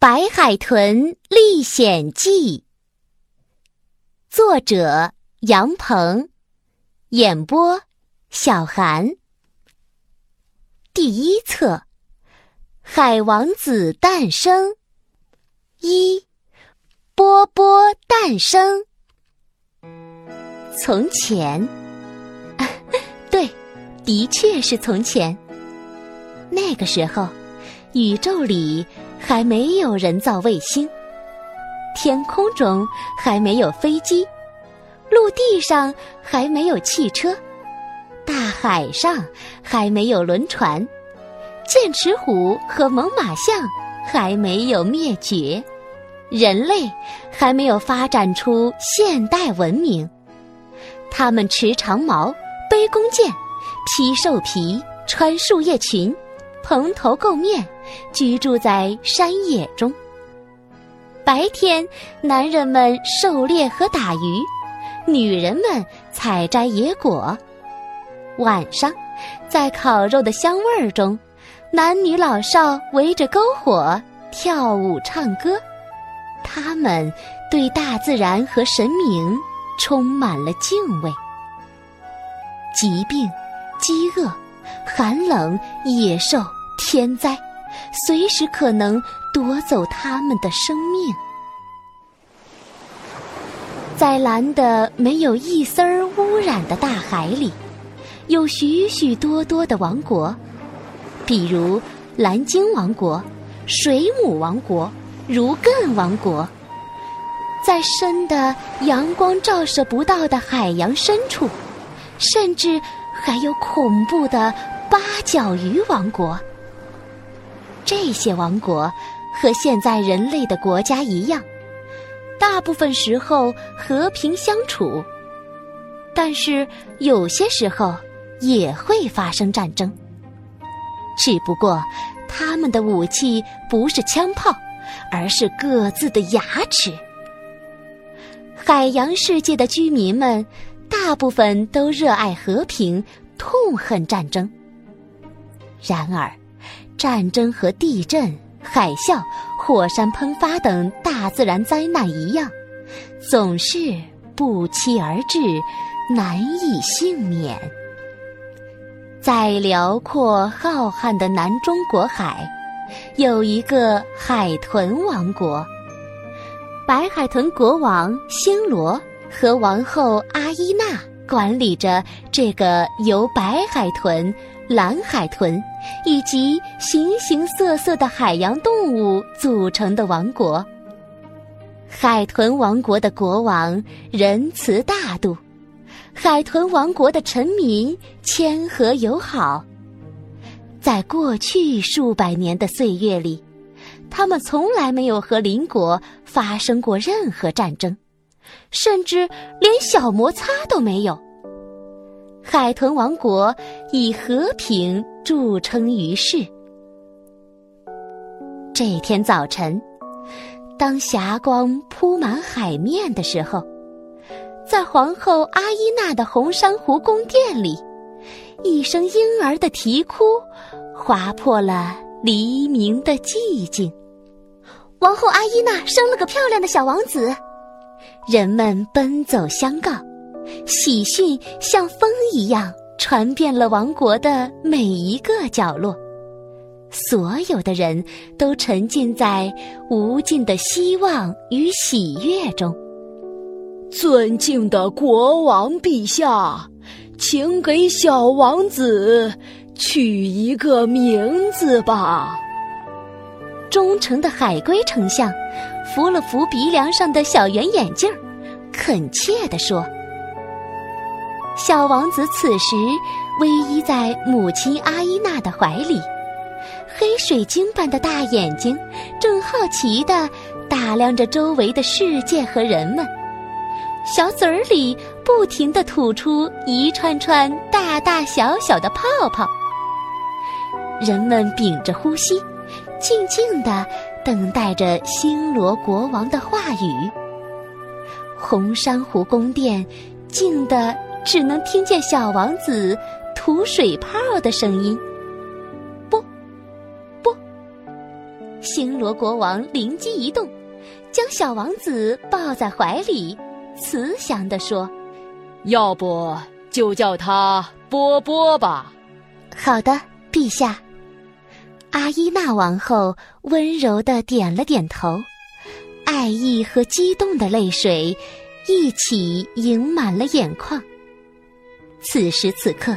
白海豚历险记》，作者杨鹏，演播小韩。第一册，《海王子诞生》一，波波诞生。从前，对，的确是从前。那个时候，宇宙里还没有人造卫星，天空中还没有飞机，陆地上还没有汽车，大海上还没有轮船，剑齿虎和猛犸象还没有灭绝，人类还没有发展出现代文明。他们持长矛，背弓箭，披兽皮，穿树叶裙。蓬头垢面，居住在山野中。白天，男人们狩猎和打鱼，女人们采摘野果。晚上，在烤肉的香味儿中，男女老少围着篝火跳舞唱歌。他们对大自然和神明充满了敬畏。疾病，饥饿。寒冷、野兽、天灾，随时可能夺走他们的生命。在蓝的没有一丝儿污染的大海里，有许许多多的王国，比如蓝鲸王国、水母王国、如艮王国。在深的阳光照射不到的海洋深处，甚至。还有恐怖的八角鱼王国。这些王国和现在人类的国家一样，大部分时候和平相处，但是有些时候也会发生战争。只不过他们的武器不是枪炮，而是各自的牙齿。海洋世界的居民们。大部分都热爱和平，痛恨战争。然而，战争和地震、海啸、火山喷发等大自然灾难一样，总是不期而至，难以幸免。在辽阔浩瀚的南中国海，有一个海豚王国，白海豚国王星罗。和王后阿依娜管理着这个由白海豚、蓝海豚以及形形色色的海洋动物组成的王国。海豚王国的国王仁慈大度，海豚王国的臣民谦和友好。在过去数百年的岁月里，他们从来没有和邻国发生过任何战争。甚至连小摩擦都没有。海豚王国以和平著称于世。这天早晨，当霞光铺满海面的时候，在皇后阿依娜的红珊瑚宫殿里，一声婴儿的啼哭划破了黎明的寂静。王后阿依娜生了个漂亮的小王子。人们奔走相告，喜讯像风一样传遍了王国的每一个角落。所有的人都沉浸在无尽的希望与喜悦中。尊敬的国王陛下，请给小王子取一个名字吧。忠诚的海龟丞相。扶了扶鼻梁上的小圆眼镜儿，恳切地说：“小王子此时偎依在母亲阿依娜的怀里，黑水晶般的大眼睛正好奇地打量着周围的世界和人们，小嘴儿里不停地吐出一串串大大小小的泡泡。人们屏着呼吸，静静地。”等待着星罗国王的话语。红珊瑚宫殿静的只能听见小王子吐水泡的声音。不，不，星罗国王灵机一动，将小王子抱在怀里，慈祥地说：“要不就叫他波波吧。”“好的，陛下。”阿依娜王后温柔的点了点头，爱意和激动的泪水一起盈满了眼眶。此时此刻，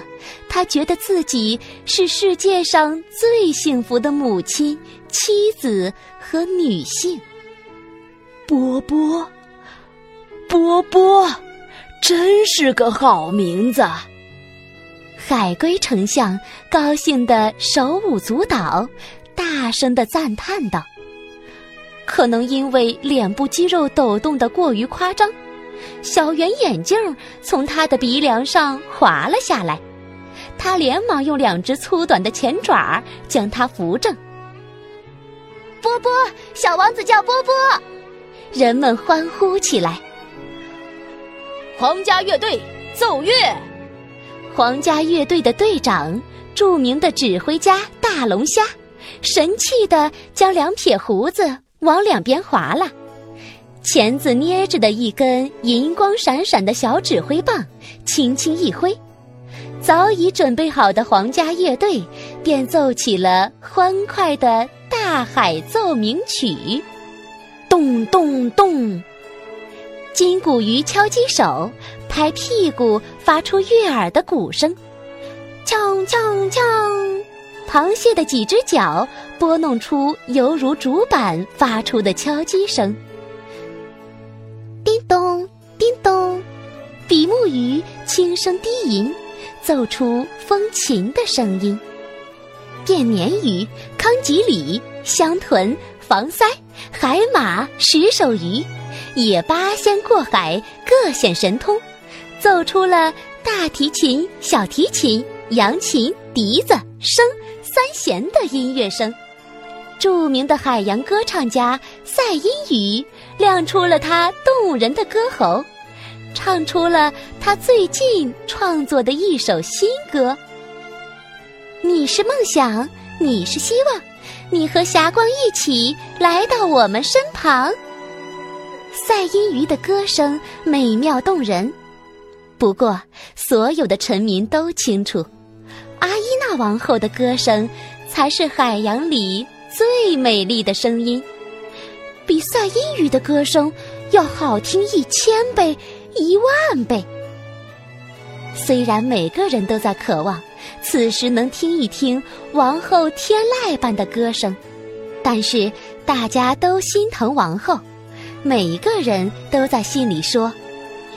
她觉得自己是世界上最幸福的母亲、妻子和女性。波波，波波，真是个好名字。海龟丞相高兴的手舞足蹈，大声的赞叹道：“可能因为脸部肌肉抖动的过于夸张，小圆眼镜从他的鼻梁上滑了下来。他连忙用两只粗短的前爪将它扶正。波波，小王子叫波波，人们欢呼起来。皇家乐队奏乐。皇家乐队的队长，著名的指挥家大龙虾，神气的将两撇胡子往两边划拉，钳子捏着的一根银光闪闪的小指挥棒，轻轻一挥，早已准备好的皇家乐队便奏起了欢快的大海奏鸣曲，咚咚咚，金鼓鱼敲击手。拍屁股发出悦耳的鼓声，锵锵锵！螃蟹的几只脚拨弄出犹如竹板发出的敲击声，叮咚叮咚！比目鱼轻声低吟，奏出风琴的声音。变鲶鱼、康吉里、香豚、防鳃、海马、石手鱼，也八仙过海，各显神通。奏出了大提琴、小提琴、扬琴、笛子、笙三弦的音乐声。著名的海洋歌唱家赛因鱼亮出了他动人的歌喉，唱出了他最近创作的一首新歌。你是梦想，你是希望，你和霞光一起来到我们身旁。赛因鱼的歌声美妙动人。不过，所有的臣民都清楚，阿依娜王后的歌声才是海洋里最美丽的声音，比赛因语的歌声要好听一千倍、一万倍。虽然每个人都在渴望此时能听一听王后天籁般的歌声，但是大家都心疼王后，每一个人都在心里说：“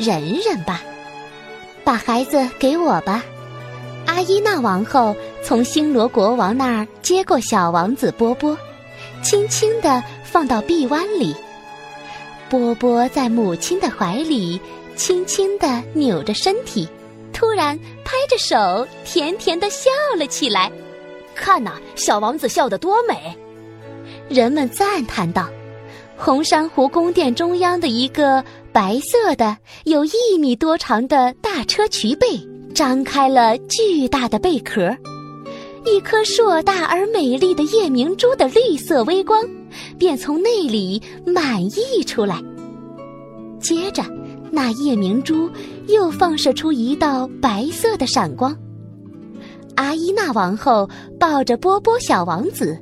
忍忍吧。”把孩子给我吧，阿依娜王后从星罗国王那儿接过小王子波波，轻轻地放到臂弯里。波波在母亲的怀里轻轻地扭着身体，突然拍着手，甜甜地笑了起来。看呐，小王子笑得多美！人们赞叹道。红珊瑚宫殿中央的一个白色的、有一米多长的大砗磲贝张开了巨大的贝壳，一颗硕大而美丽的夜明珠的绿色微光便从那里满溢出来。接着，那夜明珠又放射出一道白色的闪光。阿依娜王后抱着波波小王子。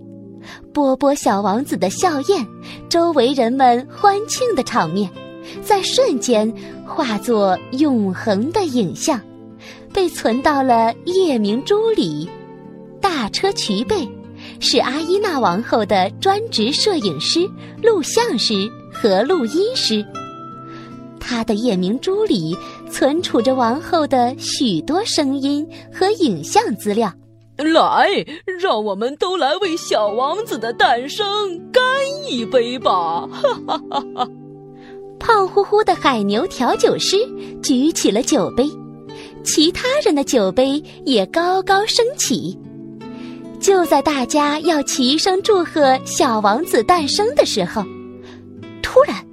波波小王子的笑靥，周围人们欢庆的场面，在瞬间化作永恒的影像，被存到了夜明珠里。大车渠贝是阿依娜王后的专职摄影师、录像师和录音师，她的夜明珠里存储着王后的许多声音和影像资料。来，让我们都来为小王子的诞生干一杯吧！哈哈哈哈！胖乎乎的海牛调酒师举起了酒杯，其他人的酒杯也高高升起。就在大家要齐声祝贺小王子诞生的时候，突然，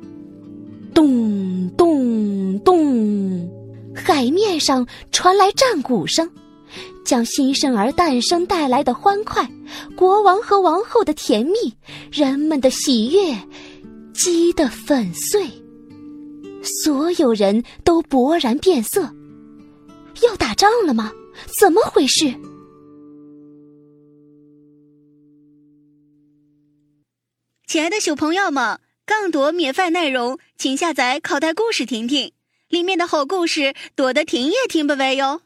咚咚咚，海面上传来战鼓声。将新生儿诞生带来的欢快，国王和王后的甜蜜，人们的喜悦，击得粉碎。所有人都勃然变色。要打仗了吗？怎么回事？亲爱的小朋友们，更多免费内容，请下载口袋故事听听，里面的好故事多得听也听不完哟。